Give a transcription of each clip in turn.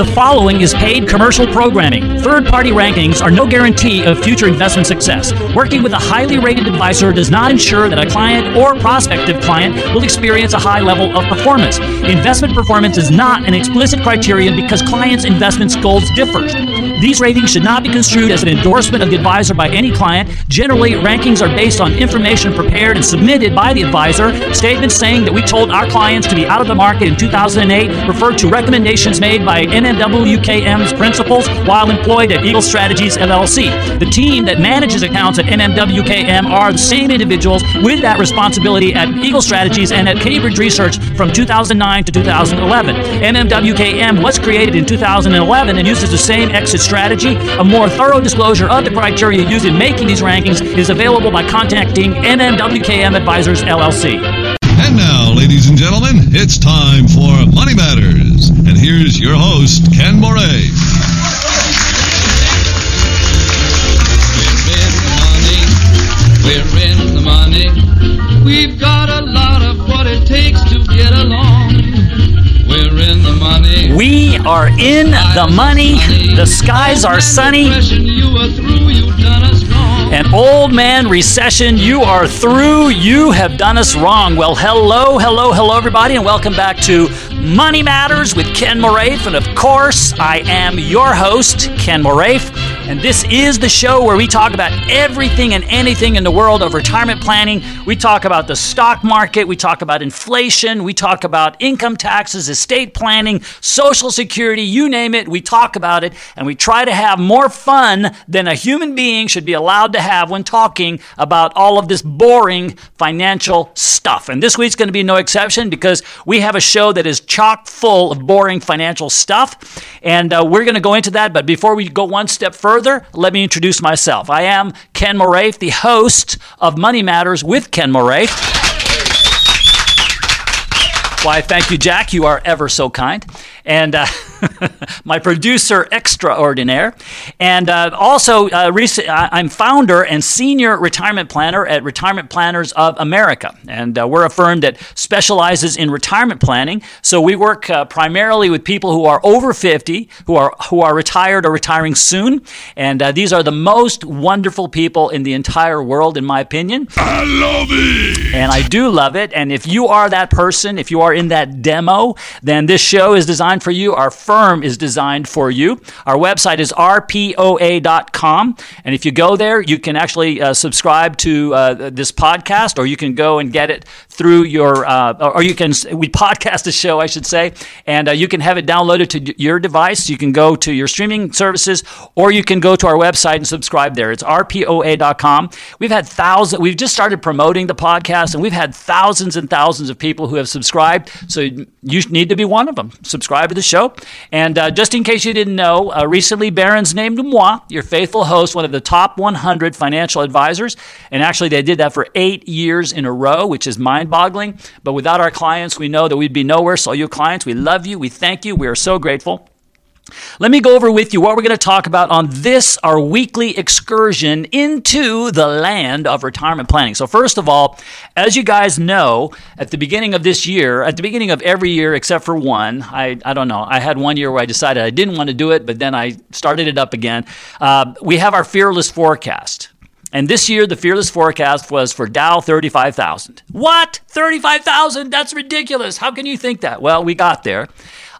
The following is paid commercial programming. Third party rankings are no guarantee of future investment success. Working with a highly rated advisor does not ensure that a client or prospective client will experience a high level of performance. Investment performance is not an explicit criterion because clients' investment goals differ. These ratings should not be construed as an endorsement of the advisor by any client. Generally, rankings are based on information prepared and submitted by the advisor. Statements saying that we told our clients to be out of the market in 2008 refer to recommendations made by NMWKM's principals while employed at Eagle Strategies LLC. The team that manages accounts at NMWKM are the same individuals with that responsibility at Eagle Strategies and at Cambridge Research from 2009 to 2011. NMWKM was created in 2011 and uses the same exit strategy. A more thorough disclosure of the criteria used in making these rankings is available by contacting NMWKM Advisors LLC. And now, ladies and gentlemen, it's time for Money Matters. And here's your host, Ken Moraif. We're in the money. We've got a lot of are in the money. The skies are sunny. You are through, you done us wrong. An old man recession, you are through. You have done us wrong. Well, hello, hello, hello, everybody, and welcome back to Money Matters with Ken Moraif. And of course, I am your host, Ken Moraif. And this is the show where we talk about everything and anything in the world of retirement planning. We talk about the stock market, we talk about inflation, we talk about income taxes, estate planning, social security, you name it, we talk about it. And we try to have more fun than a human being should be allowed to have when talking about all of this boring financial stuff. And this week's going to be no exception because we have a show that is chock full of boring financial stuff. And uh, we're going to go into that. But before we go one step further, let me introduce myself. I am Ken Moraif, the host of Money Matters with Ken Moraif. Why, thank you, Jack. You are ever so kind. And uh, my producer extraordinaire. And uh, also, uh, recent, I'm founder and senior retirement planner at Retirement Planners of America. And uh, we're a firm that specializes in retirement planning. So we work uh, primarily with people who are over 50, who are, who are retired or retiring soon. And uh, these are the most wonderful people in the entire world, in my opinion. I love it. And I do love it. And if you are that person, if you are in that demo, then this show is designed for you. Our firm is designed for you. Our website is rpoa.com. And if you go there, you can actually uh, subscribe to uh, this podcast, or you can go and get it through your, uh, or you can, we podcast the show, I should say, and uh, you can have it downloaded to your device. You can go to your streaming services, or you can go to our website and subscribe there. It's rpoa.com. We've had thousands, we've just started promoting the podcast, and we've had thousands and thousands of people who have subscribed. So you need to be one of them. Subscribe to the show. And uh, just in case you didn't know, uh, recently Barron's named moi, your faithful host, one of the top 100 financial advisors. And actually, they did that for eight years in a row, which is mind boggling. But without our clients, we know that we'd be nowhere. So, you clients, we love you. We thank you. We are so grateful. Let me go over with you what we're going to talk about on this, our weekly excursion into the land of retirement planning. So, first of all, as you guys know, at the beginning of this year, at the beginning of every year except for one, I, I don't know, I had one year where I decided I didn't want to do it, but then I started it up again. Uh, we have our fearless forecast. And this year, the fearless forecast was for Dow 35,000. What? 35,000? That's ridiculous. How can you think that? Well, we got there.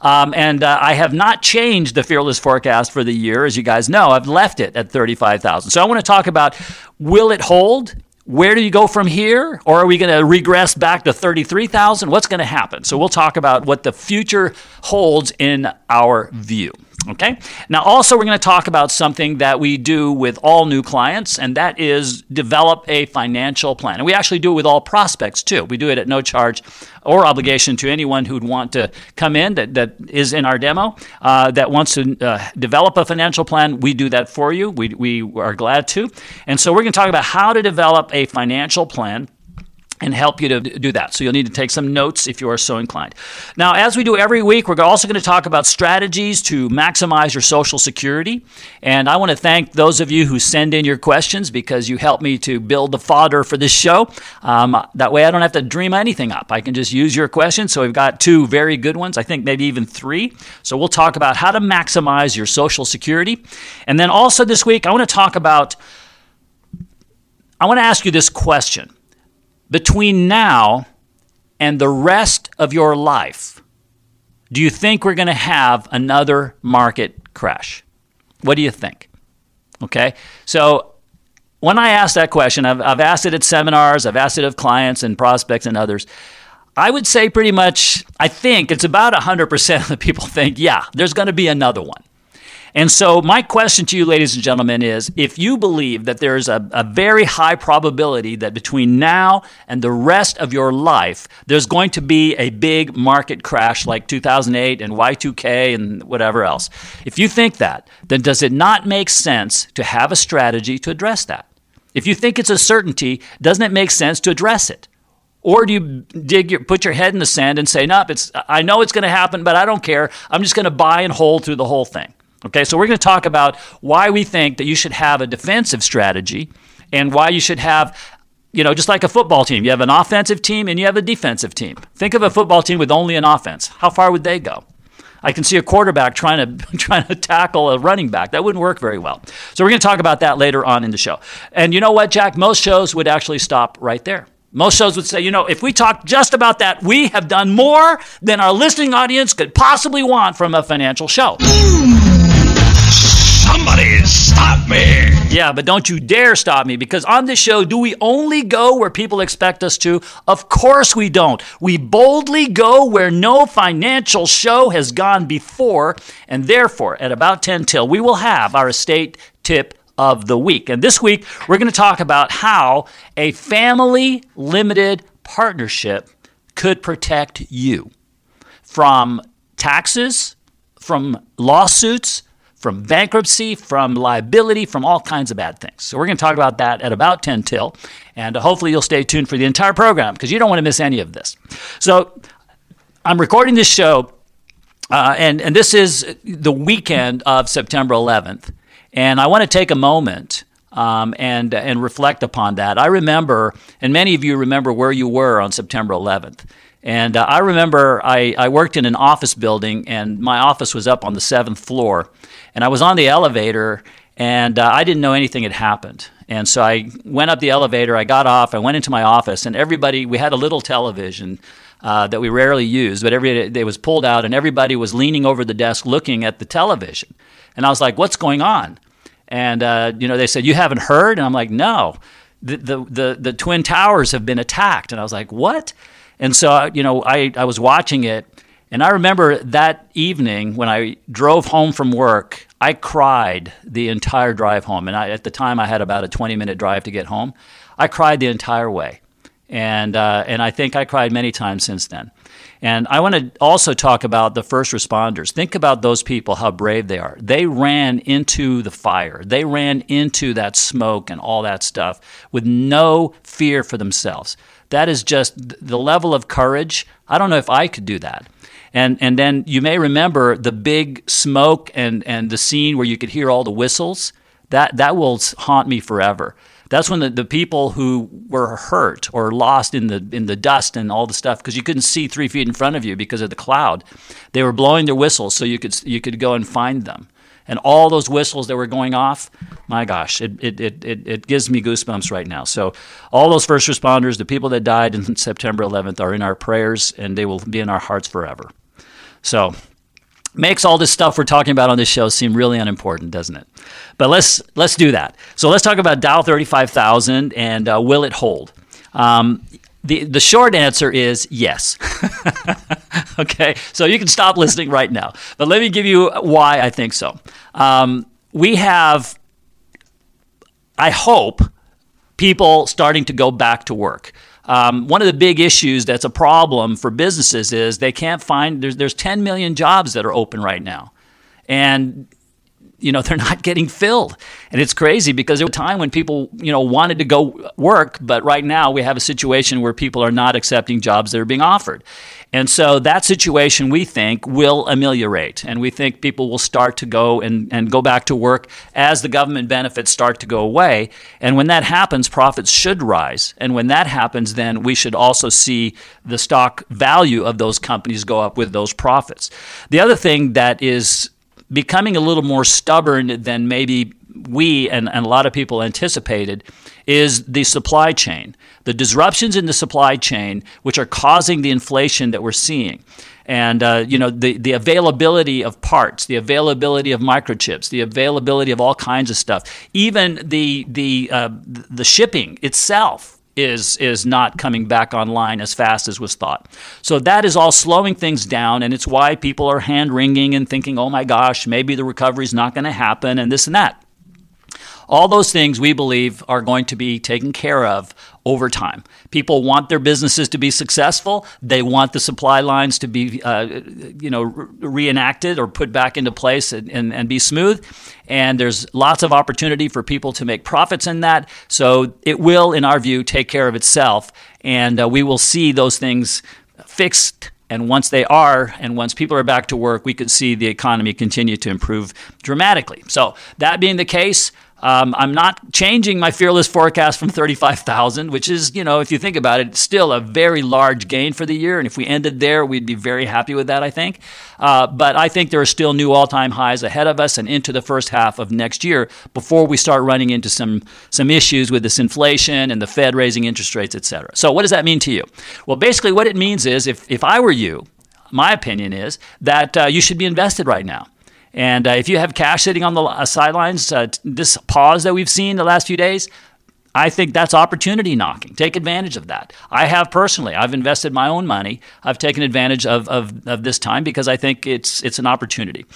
Um, and uh, I have not changed the fearless forecast for the year. As you guys know, I've left it at 35,000. So I want to talk about will it hold? Where do you go from here? Or are we going to regress back to 33,000? What's going to happen? So we'll talk about what the future holds in our view. Okay. Now, also, we're going to talk about something that we do with all new clients, and that is develop a financial plan. And we actually do it with all prospects too. We do it at no charge or obligation to anyone who'd want to come in that, that is in our demo uh, that wants to uh, develop a financial plan. We do that for you. We, we are glad to. And so, we're going to talk about how to develop a financial plan and help you to do that. So you'll need to take some notes if you are so inclined. Now, as we do every week, we're also going to talk about strategies to maximize your social security. And I want to thank those of you who send in your questions because you help me to build the fodder for this show. Um, that way, I don't have to dream anything up. I can just use your questions. So we've got two very good ones, I think maybe even three. So we'll talk about how to maximize your social security. And then also this week, I want to talk about, I want to ask you this question between now and the rest of your life, do you think we're going to have another market crash? What do you think? Okay. So when I ask that question, I've, I've asked it at seminars, I've asked it of clients and prospects and others. I would say pretty much, I think it's about 100% of the people think, yeah, there's going to be another one. And so, my question to you, ladies and gentlemen, is if you believe that there's a, a, very high probability that between now and the rest of your life, there's going to be a big market crash like 2008 and Y2K and whatever else, if you think that, then does it not make sense to have a strategy to address that? If you think it's a certainty, doesn't it make sense to address it? Or do you dig your, put your head in the sand and say, nope, it's, I know it's going to happen, but I don't care. I'm just going to buy and hold through the whole thing. Okay, so we're going to talk about why we think that you should have a defensive strategy and why you should have you know, just like a football team, you have an offensive team and you have a defensive team. Think of a football team with only an offense. How far would they go? I can see a quarterback trying to trying to tackle a running back. That wouldn't work very well. So we're going to talk about that later on in the show. And you know what, Jack? Most shows would actually stop right there. Most shows would say, you know, if we talk just about that, we have done more than our listening audience could possibly want from a financial show. Somebody stop me! Yeah, but don't you dare stop me because on this show, do we only go where people expect us to? Of course we don't. We boldly go where no financial show has gone before, and therefore, at about 10 till, we will have our estate tip of the week. And this week, we're going to talk about how a family limited partnership could protect you from taxes, from lawsuits, from bankruptcy, from liability, from all kinds of bad things. So we're going to talk about that at about 10 till. And hopefully you'll stay tuned for the entire program because you don't want to miss any of this. So I'm recording this show, uh, and, and this is the weekend of September 11th. And I want to take a moment um, and, and reflect upon that. I remember, and many of you remember where you were on September 11th. And uh, I remember I, I worked in an office building, and my office was up on the seventh floor. And I was on the elevator, and uh, I didn't know anything had happened. And so I went up the elevator, I got off, I went into my office, and everybody, we had a little television. Uh, that we rarely used, but every it was pulled out, and everybody was leaning over the desk looking at the television. And I was like, "What's going on?" And uh, you know, they said, "You haven't heard?" And I'm like, "No." The, the, the, the twin towers have been attacked and i was like what and so you know I, I was watching it and I remember that evening when I drove home from work, I cried the entire drive home. And I, at the time, I had about a 20 minute drive to get home. I cried the entire way. And, uh, and I think I cried many times since then. And I want to also talk about the first responders. Think about those people, how brave they are. They ran into the fire, they ran into that smoke and all that stuff with no fear for themselves. That is just the level of courage. I don't know if I could do that. And, and then you may remember the big smoke and, and the scene where you could hear all the whistles. That, that will haunt me forever. That's when the, the people who were hurt or lost in the, in the dust and all the stuff, because you couldn't see three feet in front of you because of the cloud, they were blowing their whistles so you could, you could go and find them. And all those whistles that were going off, my gosh, it, it, it, it, gives me goosebumps right now. So, all those first responders, the people that died in September 11th, are in our prayers and they will be in our hearts forever. So, makes all this stuff we're talking about on this show seem really unimportant, doesn't it? But let's let's do that. So let's talk about Dow 35,000 and uh, will it hold? Um, the the short answer is yes. okay, so you can stop listening right now. But let me give you why I think so. Um, we have, I hope, people starting to go back to work. Um, one of the big issues that's a problem for businesses is they can't find there's there's 10 million jobs that are open right now, and you know they're not getting filled. And it's crazy because there was a time when people you know wanted to go work but right now we have a situation where people are not accepting jobs that are being offered. And so that situation we think will ameliorate. And we think people will start to go and, and go back to work as the government benefits start to go away. And when that happens profits should rise. And when that happens then we should also see the stock value of those companies go up with those profits. The other thing that is becoming a little more stubborn than maybe we and, and, a lot of people anticipated is the supply chain. The disruptions in the supply chain, which are causing the inflation that we're seeing. And uh, you know the, the availability of parts, the availability of microchips, the availability of all kinds of stuff, even the the uh, the shipping itself is is not coming back online as fast as was thought. So that is all slowing things down, and it's why people are hand wringing and thinking, "Oh my gosh, maybe the recovery is not going to happen," and this and that. All those things we believe are going to be taken care of over time. People want their businesses to be successful. They want the supply lines to be, uh, you know, reenacted or put back into place and, and, and, be smooth. And there's lots of opportunity for people to make profits in that. So it will, in our view, take care of itself. And uh, we will see those things fixed and once they are, and once people are back to work, we could see the economy continue to improve dramatically. So, that being the case, um, I'm not changing my fearless forecast from 35,000, which is, you know, if you think about it, still a very large gain for the year. And if we ended there, we'd be very happy with that, I think. Uh, but I think there are still new all time highs ahead of us and into the first half of next year before we start running into some, some issues with this inflation and the Fed raising interest rates, et cetera. So, what does that mean to you? Well, basically, what it means is if, if I were you, my opinion is that uh, you should be invested right now. And uh, if you have cash sitting on the uh, sidelines, uh, this pause that we've seen the last few days, I think that's opportunity knocking. Take advantage of that. I have personally. I've invested my own money. I've taken advantage of, of, of this time because I think it's it's an opportunity.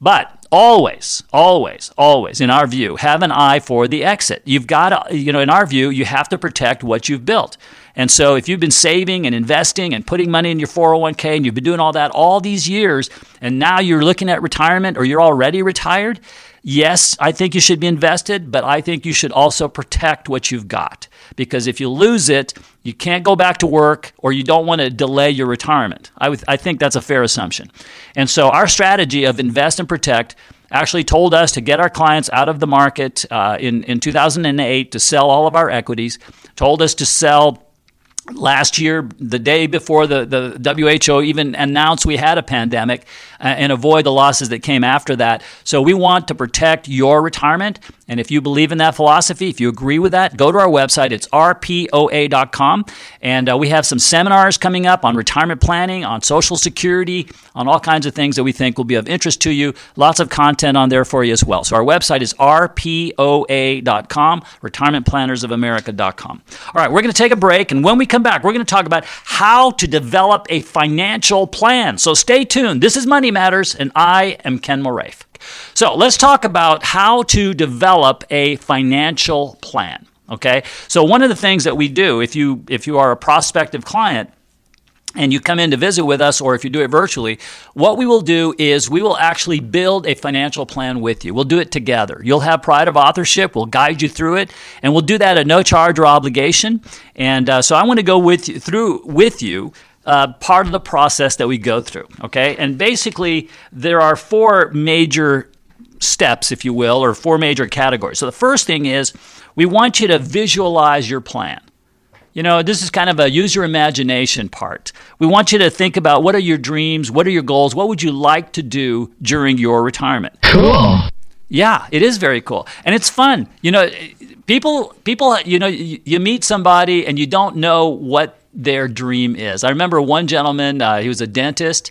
But always, always, always, in our view, have an eye for the exit. You've got to, you know, in our view, you have to protect what you've built. And so if you've been saving and investing and putting money in your 401k and you've been doing all that all these years, and now you're looking at retirement or you're already retired, yes, I think you should be invested, but I think you should also protect what you've got. Because if you lose it, you can't go back to work or you don't want to delay your retirement. I, would, I think that's a fair assumption. And so our strategy of invest and protect actually told us to get our clients out of the market uh, in, in 2008 to sell all of our equities, told us to sell last year, the day before the, the WHO even announced we had a pandemic uh, and avoid the losses that came after that. So we want to protect your retirement. And if you believe in that philosophy, if you agree with that, go to our website. It's rpoa.com. And uh, we have some seminars coming up on retirement planning, on social security, on all kinds of things that we think will be of interest to you. Lots of content on there for you as well. So our website is rpoa.com, retirementplannersofamerica.com. All right, we're going to take a break. And when we come back, we're going to talk about how to develop a financial plan. So stay tuned. This is Money Matters, and I am Ken Moraif. So let's talk about how to develop a financial plan. Okay, so one of the things that we do, if you if you are a prospective client, and you come in to visit with us, or if you do it virtually, what we will do is we will actually build a financial plan with you. We'll do it together. You'll have pride of authorship. We'll guide you through it, and we'll do that at no charge or obligation. And uh, so I want to go with you, through with you. Uh, part of the process that we go through, okay? And basically, there are four major steps, if you will, or four major categories. So the first thing is we want you to visualize your plan. You know, this is kind of a use your imagination part. We want you to think about what are your dreams, what are your goals, what would you like to do during your retirement. Cool. Yeah, it is very cool. And it's fun. You know, people people you know you, you meet somebody and you don't know what their dream is. I remember one gentleman, uh, he was a dentist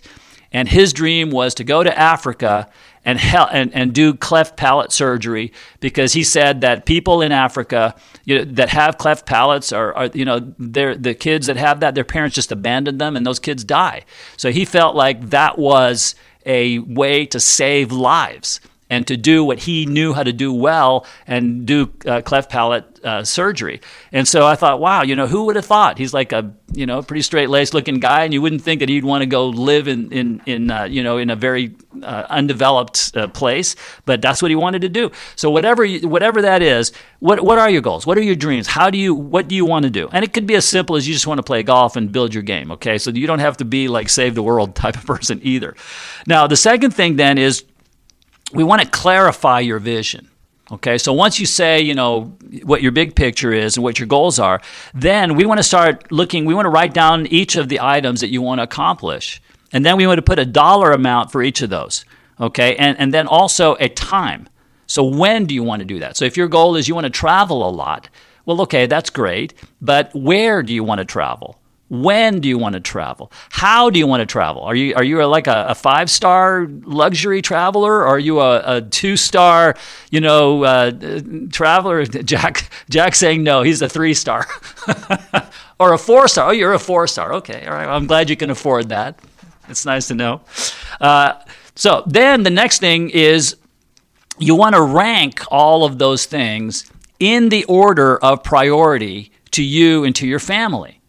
and his dream was to go to Africa and, hel- and, and do cleft palate surgery because he said that people in Africa you know, that have cleft palates are, are you know they're, the kids that have that their parents just abandoned them and those kids die. So he felt like that was a way to save lives. And to do what he knew how to do well and do uh, cleft palate uh, surgery. And so I thought, wow, you know, who would have thought? He's like a you know pretty straight laced looking guy, and you wouldn't think that he'd want to go live in in in uh, you know in a very uh, undeveloped uh, place, but that's what he wanted to do. So whatever you, whatever that is, what what are your goals? What are your dreams? How do you what do you want to do? And it could be as simple as you just want to play golf and build your game. Okay, so you don't have to be like save the world type of person either. Now the second thing then is we want to clarify your vision. Okay, so once you say, you know, what your big picture is and what your goals are, then we want to start looking, we want to write down each of the items that you want to accomplish. And then we want to put a dollar amount for each of those. Okay, and, and then also a time. So when do you want to do that? So if your goal is you want to travel a lot, well, okay, that's great, but where do you want to travel? When do you want to travel? How do you want to travel? Are you are you like a, a five star luxury traveler? Or are you a, a two star, you know, uh, traveler? Jack Jack saying no. He's a three star, or a four star. Oh, you're a four star. Okay, all right. I'm glad you can afford that. It's nice to know. Uh, so then the next thing is you want to rank all of those things in the order of priority to you and to your family.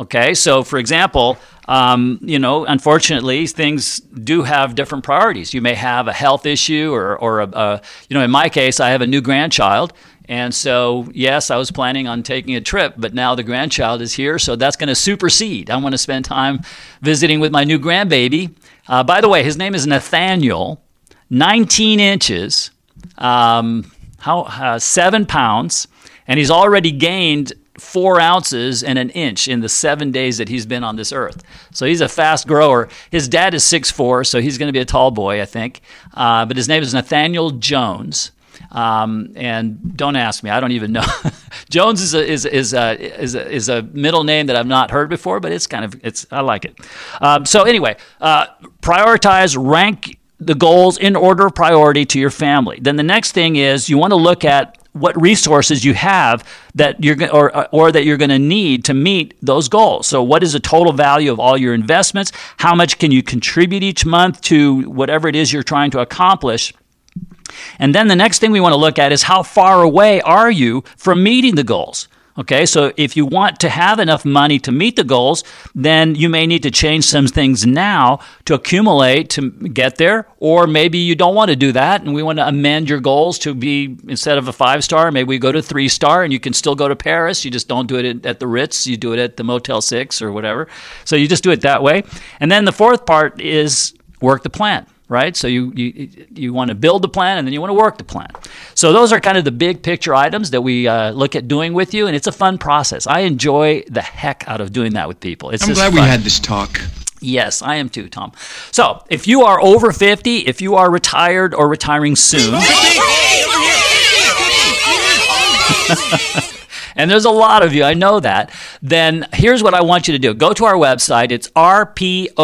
Okay, so for example, um, you know, unfortunately, things do have different priorities. You may have a health issue, or, or a, a, you know, in my case, I have a new grandchild. And so, yes, I was planning on taking a trip, but now the grandchild is here, so that's going to supersede. I want to spend time visiting with my new grandbaby. Uh, by the way, his name is Nathaniel, 19 inches, um, how, uh, seven pounds, and he's already gained four ounces and an inch in the seven days that he's been on this earth. So he's a fast grower. His dad is six four, so he's going to be a tall boy, I think. Uh, but his name is Nathaniel Jones. Um, and don't ask me; I don't even know. Jones is a, is is a, is a, is a middle name that I've not heard before, but it's kind of it's I like it. Um, so anyway, uh, prioritize, rank the goals in order of priority to your family. Then the next thing is you want to look at what resources you have that you're or uh, or that you're going to need to meet those goals. So what is the total value of all your investments? How much can you contribute each month to whatever it is you're trying to accomplish? And then the next thing we want to look at is how far away are you from meeting the goals? Okay, so if you want to have enough money to meet the goals, then you may need to change some things now to accumulate to get there, or maybe you don't want to do that and we want to amend your goals to be instead of a five star, maybe we go to three star and you can still go to Paris. You just don't do it at the Ritz, you do it at the Motel 6 or whatever. So you just do it that way. And then the fourth part is work the plan right? So you, you, you want to build the plan and then you want to work the plan. So those are kind of the big picture items that we uh, look at doing with you, and it's a fun process. I enjoy the heck out of doing that with people. It's I'm glad fun. we had this talk. Yes, I am too, Tom. So if you are over 50, if you are retired or retiring soon, and there's a lot of you, I know that, then here's what I want you to do. Go to our website. It's rpoa.com,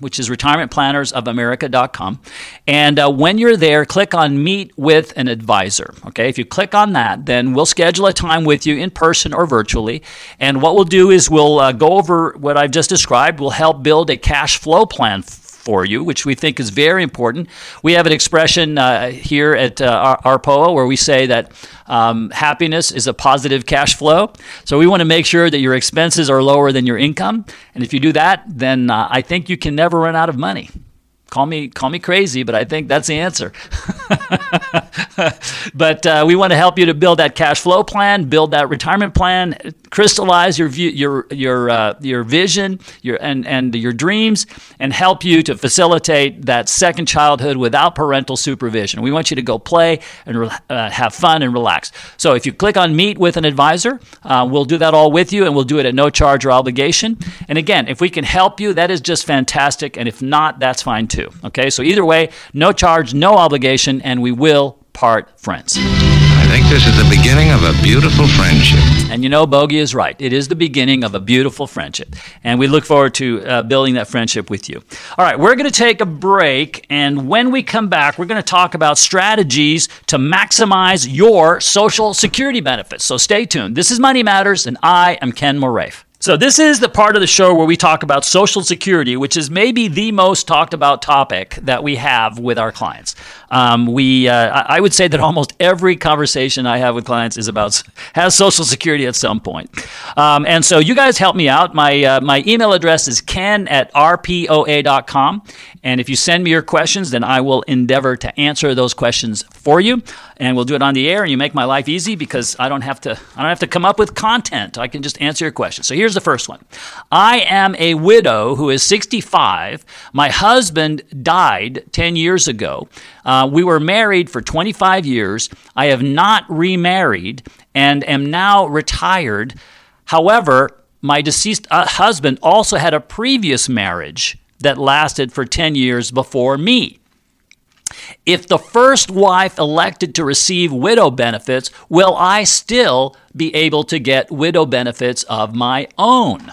which is retirementplannersofamerica.com. And uh, when you're there, click on Meet with an Advisor. Okay, if you click on that, then we'll schedule a time with you in person or virtually. And what we'll do is we'll uh, go over what I've just described. We'll help build a cash flow plan for you, which we think is very important. We have an expression uh, here at uh, Arpoa where we say that um, happiness is a positive cash flow. So we want to make sure that your expenses are lower than your income. And if you do that, then uh, I think you can never run out of money call me call me crazy, but I think that's the answer. but uh, we want to help you to build that cash flow plan, build that retirement plan, crystallize your view, your your uh, your vision, your and and your dreams, and help you to facilitate that second childhood without parental supervision. We want you to go play and re- uh, have fun and relax. So if you click on Meet with an Advisor, uh, we'll do that all with you, and we'll do it at no charge or obligation. And again, if we can help you, that is just fantastic. And if not, that's fine too. Okay, so either way, no charge, no obligation, and we will part friends. Think this is the beginning of a beautiful friendship. And you know, Bogey is right. It is the beginning of a beautiful friendship. And we look forward to uh, building that friendship with you. All right, we're going to take a break. And when we come back, we're going to talk about strategies to maximize your Social Security benefits. So stay tuned. This is Money Matters, and I am Ken Moraif. So, this is the part of the show where we talk about Social Security, which is maybe the most talked about topic that we have with our clients. Um, we, uh, I would say that almost every conversation I have with clients is about has Social Security at some point. Um, and so, you guys help me out. My uh, my email address is ken at rpoa.com, and if you send me your questions, then I will endeavor to answer those questions for you, and we'll do it on the air. And you make my life easy because I don't have to I don't have to come up with content. I can just answer your questions. So here's the first one. I am a widow who is 65. My husband died 10 years ago. Uh, we were married for 25 years. I have not remarried and am now retired. However, my deceased uh, husband also had a previous marriage that lasted for 10 years before me. If the first wife elected to receive widow benefits, will I still be able to get widow benefits of my own?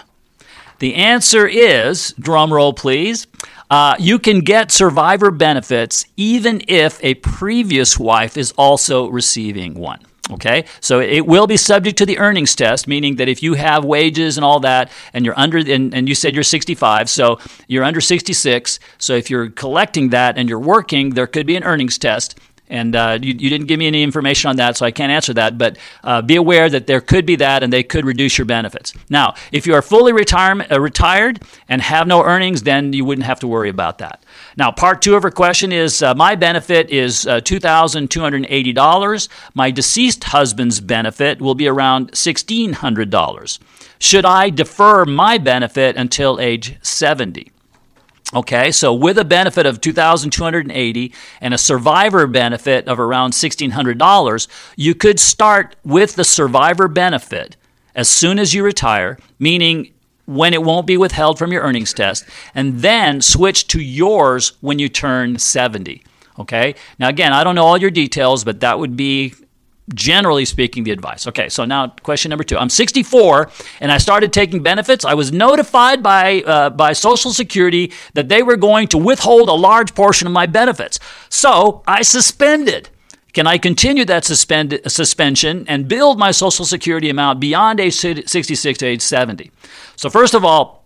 The answer is, drum roll please, uh, you can get survivor benefits even if a previous wife is also receiving one. Okay, so it will be subject to the earnings test, meaning that if you have wages and all that, and you're under, and, and you said you're 65, so you're under 66. So if you're collecting that and you're working, there could be an earnings test. And uh, you, you, didn't give me any information on that, so I can't answer that. But uh, be aware that there could be that, and they could reduce your benefits. Now, if you are fully retirement, uh, retired and have no earnings, then you wouldn't have to worry about that. Now, part two of her question is uh, My benefit is uh, $2,280. My deceased husband's benefit will be around $1,600. Should I defer my benefit until age 70? Okay, so with a benefit of 2280 and a survivor benefit of around $1600, you could start with the survivor benefit as soon as you retire, meaning when it won't be withheld from your earnings test, and then switch to yours when you turn 70. Okay? Now again, I don't know all your details, but that would be generally speaking, the advice. Okay, so now question number two. I'm 64 and I started taking benefits. I was notified by, uh, by Social Security that they were going to withhold a large portion of my benefits. So I suspended. Can I continue that suspend, suspension and build my Social Security amount beyond age 66 to age 70? So, first of all,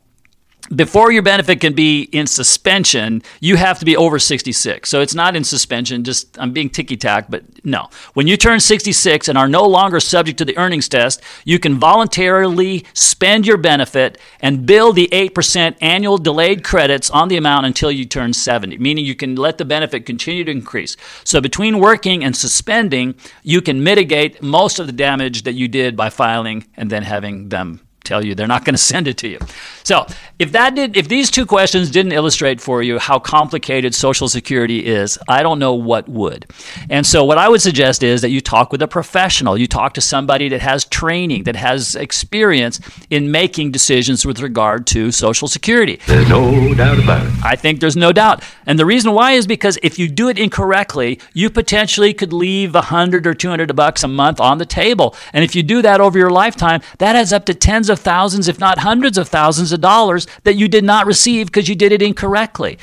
before your benefit can be in suspension, you have to be over 66. So it's not in suspension, just I'm being ticky tack, but no. When you turn 66 and are no longer subject to the earnings test, you can voluntarily spend your benefit and bill the 8% annual delayed credits on the amount until you turn 70, meaning you can let the benefit continue to increase. So between working and suspending, you can mitigate most of the damage that you did by filing and then having them tell you they're not going to send it to you. So, if that did if these two questions didn't illustrate for you how complicated social security is, I don't know what would. And so what I would suggest is that you talk with a professional. You talk to somebody that has training, that has experience in making decisions with regard to social security. There's no doubt about it. I think there's no doubt. And the reason why is because if you do it incorrectly, you potentially could leave 100 or 200 bucks a month on the table. And if you do that over your lifetime, that adds up to tens of of thousands, if not hundreds of thousands of dollars that you did not receive because you did it incorrectly.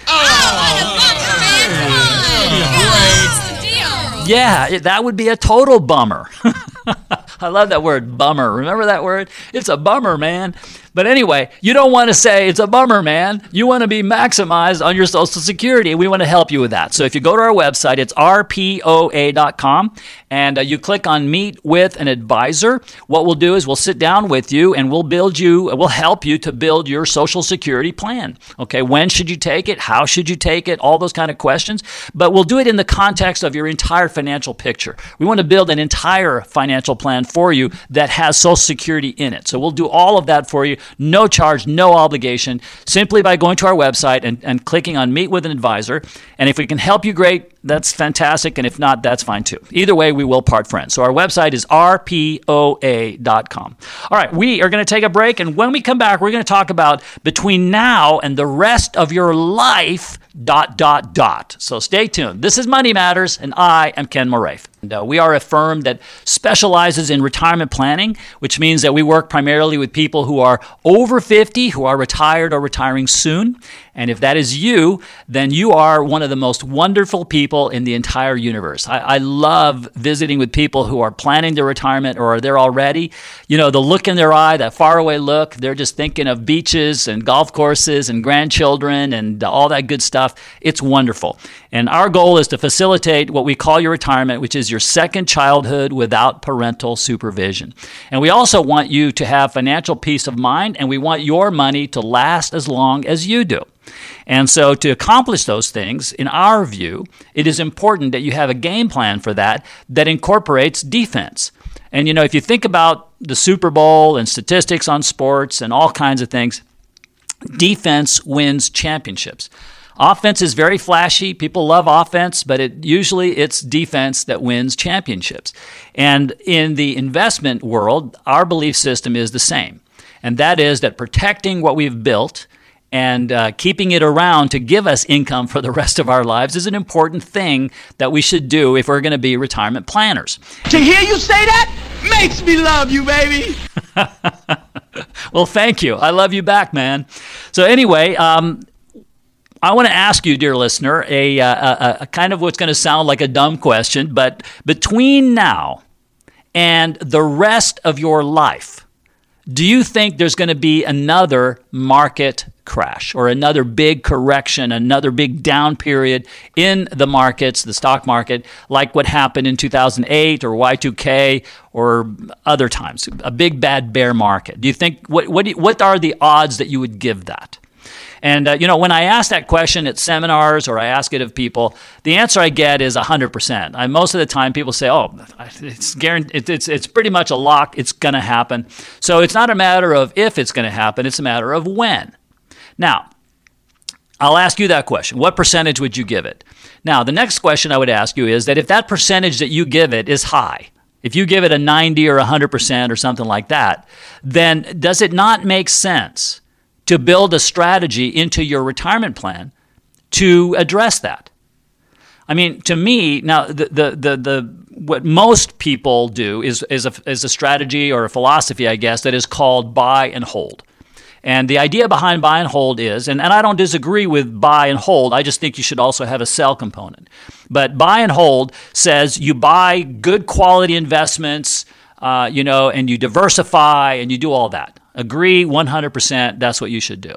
Yeah, that would be a total bummer. I love that word, bummer. Remember that word? It's a bummer, man. But anyway, you don't want to say it's a bummer, man. You want to be maximized on your Social Security. We want to help you with that. So if you go to our website, it's rpoa.com, and uh, you click on Meet with an Advisor. What we'll do is we'll sit down with you and we'll build you, we'll help you to build your Social Security plan. Okay, when should you take it? How should you take it? All those kind of questions. But we'll do it in the context of your entire financial picture. We want to build an entire financial plan for you that has Social Security in it. So we'll do all of that for you no charge, no obligation, simply by going to our website and, and clicking on Meet with an Advisor. And if we can help you, great, that's fantastic. And if not, that's fine too. Either way, we will part friends. So our website is rpoa.com. All right, we are going to take a break. And when we come back, we're going to talk about between now and the rest of your life, dot, dot, dot. So stay tuned. This is Money Matters, and I am Ken Moraif. And, uh, we are a firm that specializes in retirement planning, which means that we work primarily with people who are over 50, who are retired or retiring soon. And if that is you, then you are one of the most wonderful people in the entire universe. I, I love visiting with people who are planning their retirement or are there already. You know, the look in their eye, that faraway look, they're just thinking of beaches and golf courses and grandchildren and all that good stuff. It's wonderful. And our goal is to facilitate what we call your retirement, which is your second childhood without parental supervision. And we also want you to have financial peace of mind and we want your money to last as long as you do. And so, to accomplish those things, in our view, it is important that you have a game plan for that that incorporates defense. And you know, if you think about the Super Bowl and statistics on sports and all kinds of things, defense wins championships. Offense is very flashy. People love offense, but it usually it's defense that wins championships. And in the investment world, our belief system is the same. And that is that protecting what we've built and uh, keeping it around to give us income for the rest of our lives is an important thing that we should do if we're going to be retirement planners. To hear you say that makes me love you, baby. well, thank you. I love you back, man. So, anyway, um, I want to ask you, dear listener, a, a, a, a kind of what's going to sound like a dumb question, but between now and the rest of your life, do you think there's going to be another market crash or another big correction, another big down period in the markets, the stock market, like what happened in 2008 or Y2K or other times, a big bad bear market? Do you think what what, what are the odds that you would give that? And, uh, you know, when I ask that question at seminars or I ask it of people, the answer I get is 100%. I, most of the time, people say, oh, it's, guaranteed, it's, it's pretty much a lock, it's going to happen. So it's not a matter of if it's going to happen, it's a matter of when. Now, I'll ask you that question. What percentage would you give it? Now, the next question I would ask you is that if that percentage that you give it is high, if you give it a 90 or 100% or something like that, then does it not make sense to build a strategy into your retirement plan to address that. I mean, to me, now the the the, the what most people do is is a, is a strategy or a philosophy, I guess, that is called buy and hold. And the idea behind buy and hold is, and, and I don't disagree with buy and hold, I just think you should also have a sell component. But buy and hold says you buy good quality investments, uh, you know, and you diversify and you do all that. Agree 100%, that's what you should do.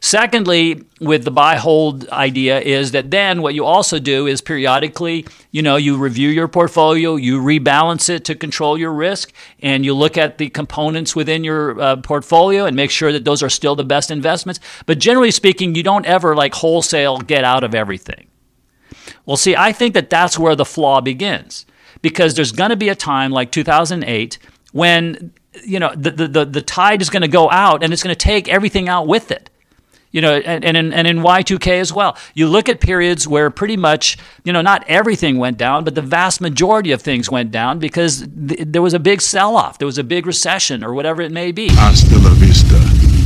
Secondly, with the buy hold idea is that then what you also do is periodically, you know, you review your portfolio, you rebalance it to control your risk, and you look at the components within your uh, portfolio and make sure that those are still the best investments. But generally speaking, you don't ever like wholesale get out of everything. Well, see, I think that that's where the flaw begins because there's going to be a time like 2008 when you know the, the, the tide is going to go out and it's going to take everything out with it. You know and, and, in, and in y2k as well. You look at periods where pretty much you know not everything went down but the vast majority of things went down because th- there was a big sell-off there was a big recession or whatever it may be. Hasta la vista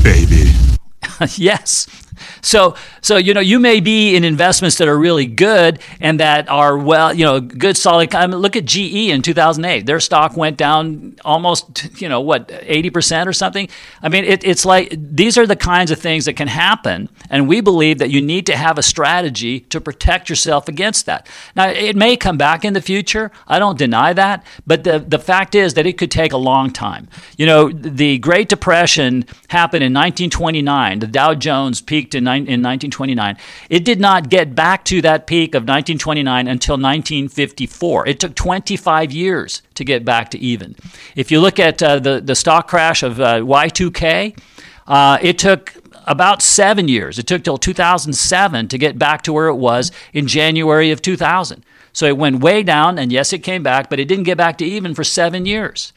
baby. Yes so, so you know, you may be in investments that are really good and that are well, you know, good solid. I mean, look at GE in 2008; their stock went down almost, you know, what 80 percent or something. I mean, it, it's like these are the kinds of things that can happen, and we believe that you need to have a strategy to protect yourself against that. Now, it may come back in the future. I don't deny that, but the the fact is that it could take a long time. You know, the Great Depression happened in 1929. The Dow Jones peaked in in 1929. It did not get back to that peak of 1929 until 1954. It took 25 years to get back to even. If you look at uh, the, the stock crash of uh, Y2K, uh, it took about seven years. It took till 2007 to get back to where it was in January of 2000. So it went way down, and yes, it came back, but it didn't get back to even for seven years.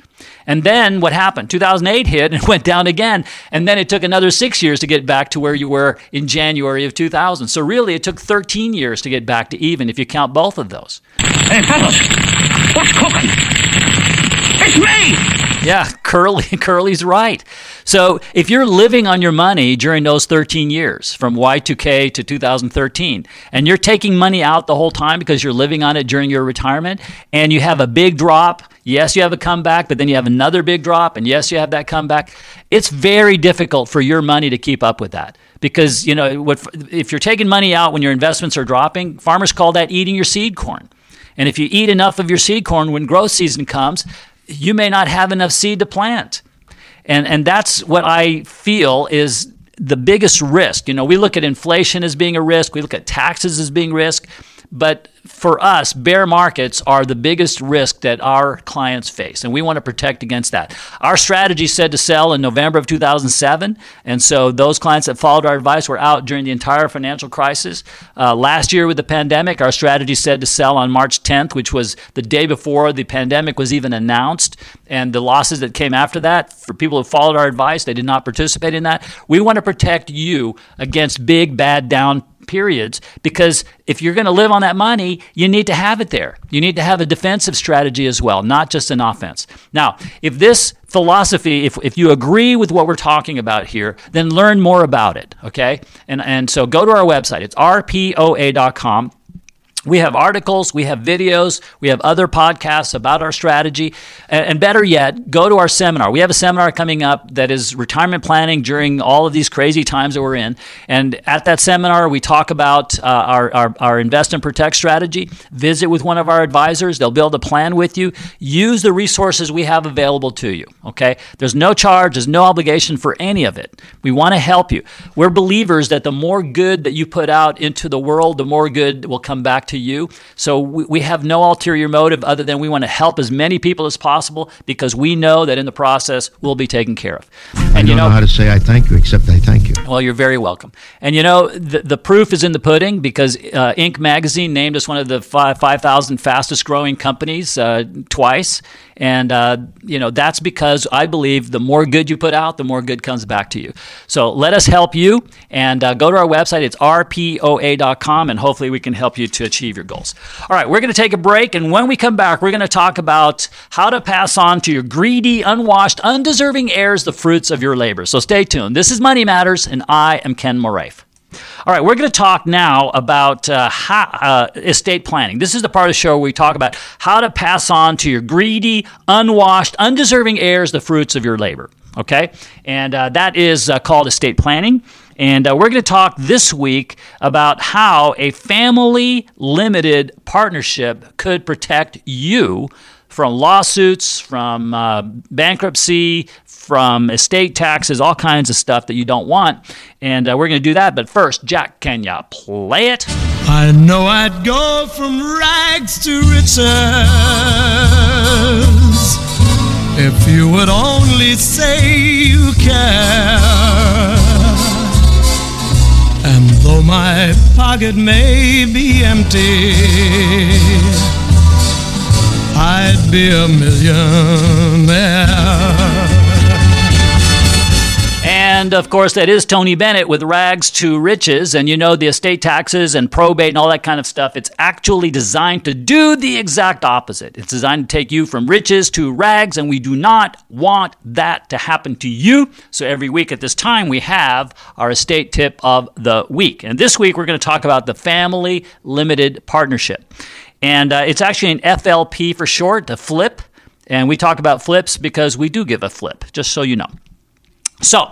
And then what happened? 2008 hit and went down again. And then it took another six years to get back to where you were in January of 2000. So really, it took 13 years to get back to even if you count both of those. Hey, fellas, what's cooking? It's me, Yeah, Curly Curly's right. So if you're living on your money during those 13 years from Y2K to 2013 and you're taking money out the whole time because you're living on it during your retirement and you have a big drop, yes, you have a comeback, but then you have another big drop and yes, you have that comeback. It's very difficult for your money to keep up with that because, you know, if you're taking money out when your investments are dropping, farmers call that eating your seed corn. And if you eat enough of your seed corn when growth season comes, you may not have enough seed to plant. And, and that's what I feel is the biggest risk. You know, we look at inflation as being a risk, we look at taxes as being risk, but for us, bear markets are the biggest risk that our clients face, and we want to protect against that. Our strategy said to sell in November of 2007, and so those clients that followed our advice were out during the entire financial crisis. Uh, last year with the pandemic, our strategy said to sell on March 10th, which was the day before the pandemic was even announced, and the losses that came after that, for people who followed our advice, they did not participate in that. We want to protect you against big, bad down periods because if you're going to live on that money, you need to have it there. You need to have a defensive strategy as well, not just an offense. Now, if this philosophy, if, if you agree with what we're talking about here, then learn more about it, okay? And, and so go to our website. It's rpoa.com. We have articles, we have videos, we have other podcasts about our strategy. And, better yet, go to our seminar. We have a seminar coming up that is retirement planning during all of these crazy times that we're in. And at that seminar, we talk about uh, our, our, our invest and protect strategy. Visit with one of our advisors, they'll build a plan with you. Use the resources we have available to you, okay? There's no charge, there's no obligation for any of it. We want to help you. We're believers that the more good that you put out into the world, the more good will come back to to you. So we, we have no ulterior motive other than we want to help as many people as possible because we know that in the process we'll be taken care of. And I don't you know, know how to say I thank you except I thank you. Well, you're very welcome. And you know, the, the proof is in the pudding because uh, Inc. magazine named us one of the 5,000 fastest growing companies uh, twice. And, uh, you know, that's because I believe the more good you put out, the more good comes back to you. So let us help you and uh, go to our website. It's rpoa.com, and hopefully we can help you to achieve your goals. All right, we're going to take a break. And when we come back, we're going to talk about how to pass on to your greedy, unwashed, undeserving heirs the fruits of your labor. So stay tuned. This is Money Matters, and I am Ken Moraif. All right, we're going to talk now about uh, how, uh, estate planning. This is the part of the show where we talk about how to pass on to your greedy, unwashed, undeserving heirs the fruits of your labor. Okay? And uh, that is uh, called estate planning. And uh, we're going to talk this week about how a family limited partnership could protect you from lawsuits, from uh, bankruptcy, from estate taxes, all kinds of stuff that you don't want. And uh, we're going to do that. But first, Jack, can you play it? I know I'd go from rags to riches if you would only say you care. Though my pocket may be empty, I'd be a millionaire. And of course, that is Tony Bennett with Rags to Riches. And you know, the estate taxes and probate and all that kind of stuff, it's actually designed to do the exact opposite. It's designed to take you from riches to rags, and we do not want that to happen to you. So every week at this time, we have our estate tip of the week. And this week, we're going to talk about the Family Limited Partnership. And uh, it's actually an FLP for short, the flip. And we talk about flips because we do give a flip, just so you know. So,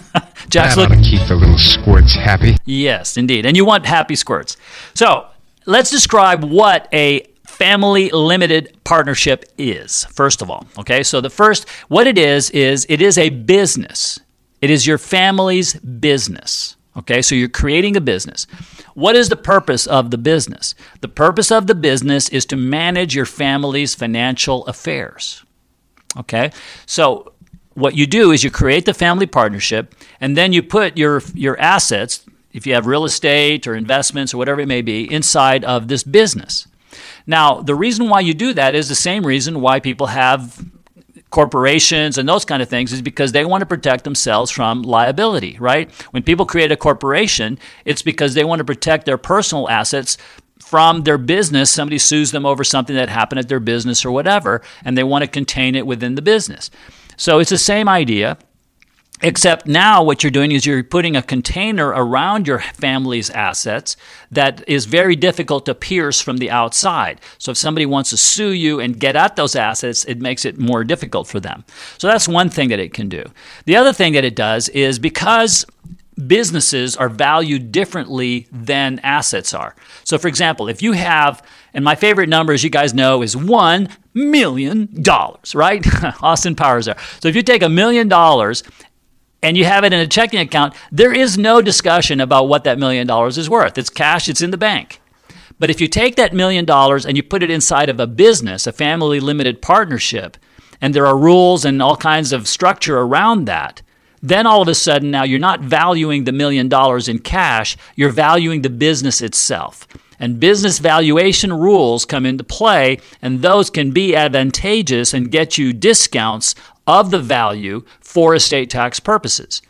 Jack's looking to keep the little squirts happy. Yes, indeed, and you want happy squirts. So, let's describe what a family limited partnership is. First of all, okay. So the first, what it is is it is a business. It is your family's business. Okay, so you're creating a business. What is the purpose of the business? The purpose of the business is to manage your family's financial affairs. Okay, so what you do is you create the family partnership and then you put your your assets if you have real estate or investments or whatever it may be inside of this business. Now the reason why you do that is the same reason why people have corporations and those kind of things is because they want to protect themselves from liability right? When people create a corporation it's because they want to protect their personal assets from their business, somebody sues them over something that happened at their business or whatever, and they want to contain it within the business. So it's the same idea. Except now, what you're doing is you're putting a container around your family's assets that is very difficult to pierce from the outside. So, if somebody wants to sue you and get at those assets, it makes it more difficult for them. So, that's one thing that it can do. The other thing that it does is because businesses are valued differently than assets are. So, for example, if you have, and my favorite number, as you guys know, is $1 million, right? Austin Powers there. So, if you take a million dollars and you have it in a checking account, there is no discussion about what that million dollars is worth. It's cash, it's in the bank. But if you take that million dollars and you put it inside of a business, a family limited partnership, and there are rules and all kinds of structure around that, then all of a sudden now you're not valuing the million dollars in cash, you're valuing the business itself. And business valuation rules come into play, and those can be advantageous and get you discounts of the value for estate tax purposes.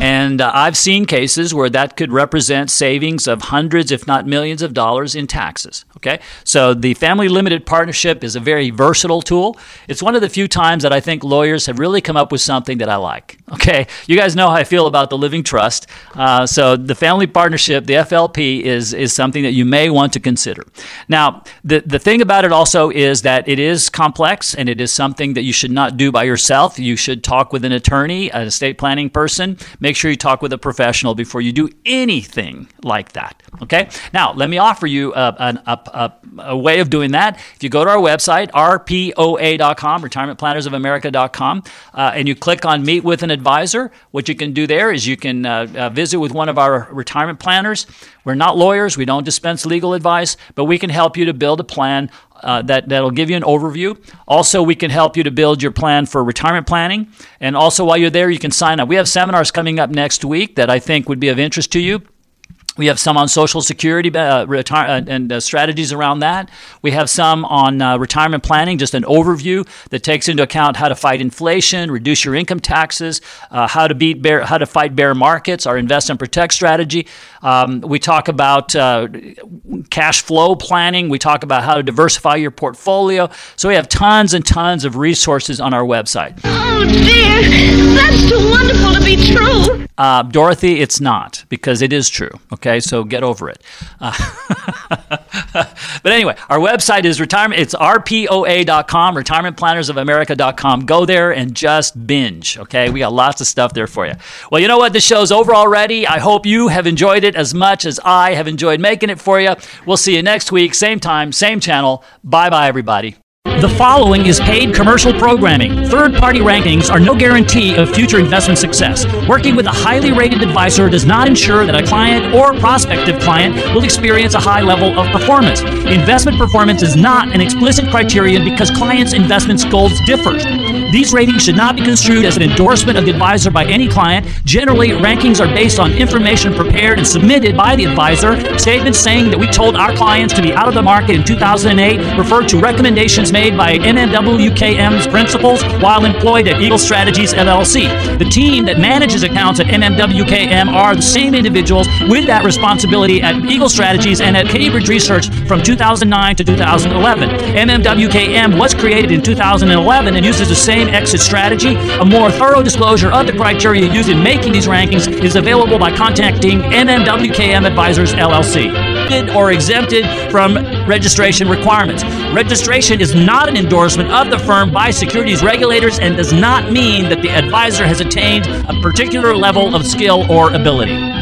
And uh, I've seen cases where that could represent savings of hundreds, if not millions, of dollars in taxes. Okay, so the family limited partnership is a very versatile tool. It's one of the few times that I think lawyers have really come up with something that I like. Okay, you guys know how I feel about the living trust. Uh, so the family partnership, the FLP, is is something that you may want to consider. Now, the the thing about it also is that it is complex and it is something that you should not do by yourself. You should talk with an attorney, an estate planning person. Make sure you talk with a professional before you do anything like that. Okay. Now, let me offer you a, a, a, a way of doing that. If you go to our website, rpoa.com, retirementplannersofamerica.com, uh, and you click on Meet with an Advisor, what you can do there is you can uh, uh, visit with one of our retirement planners. We're not lawyers, we don't dispense legal advice, but we can help you to build a plan uh, that that'll give you an overview. Also, we can help you to build your plan for retirement planning. And also, while you're there, you can sign up. We have seminars coming up next week that I think would be of interest to you. We have some on Social Security uh, retire- uh, and uh, strategies around that. We have some on uh, retirement planning, just an overview that takes into account how to fight inflation, reduce your income taxes, uh, how to beat bear, how to fight bear markets, our invest and protect strategy. Um, we talk about uh, cash flow planning. We talk about how to diversify your portfolio. So we have tons and tons of resources on our website. Oh dear, that's too wonderful to be true. Dorothy, it's not because it is true. Okay. Okay, so get over it. Uh, but anyway, our website is retirement. It's rpoa.com, retirementplannersofamerica.com. Go there and just binge. Okay, we got lots of stuff there for you. Well, you know what? The show's over already. I hope you have enjoyed it as much as I have enjoyed making it for you. We'll see you next week, same time, same channel. Bye bye, everybody. The following is paid commercial programming. Third party rankings are no guarantee of future investment success. Working with a highly rated advisor does not ensure that a client or prospective client will experience a high level of performance. Investment performance is not an explicit criterion because clients' investment goals differ. These ratings should not be construed as an endorsement of the advisor by any client. Generally, rankings are based on information prepared and submitted by the advisor. Statements saying that we told our clients to be out of the market in 2008 refer to recommendations made by MMWKM's principals while employed at Eagle Strategies LLC. The team that manages accounts at MMWKM are the same individuals with that responsibility at Eagle Strategies and at Cambridge Research from 2009 to 2011. MMWKM was created in 2011 and uses the same exit strategy. A more thorough disclosure of the criteria used in making these rankings is available by contacting MMWKM Advisors LLC or exempted from registration requirements. Registration is not an endorsement of the firm by securities regulators and does not mean that the advisor has attained a particular level of skill or ability.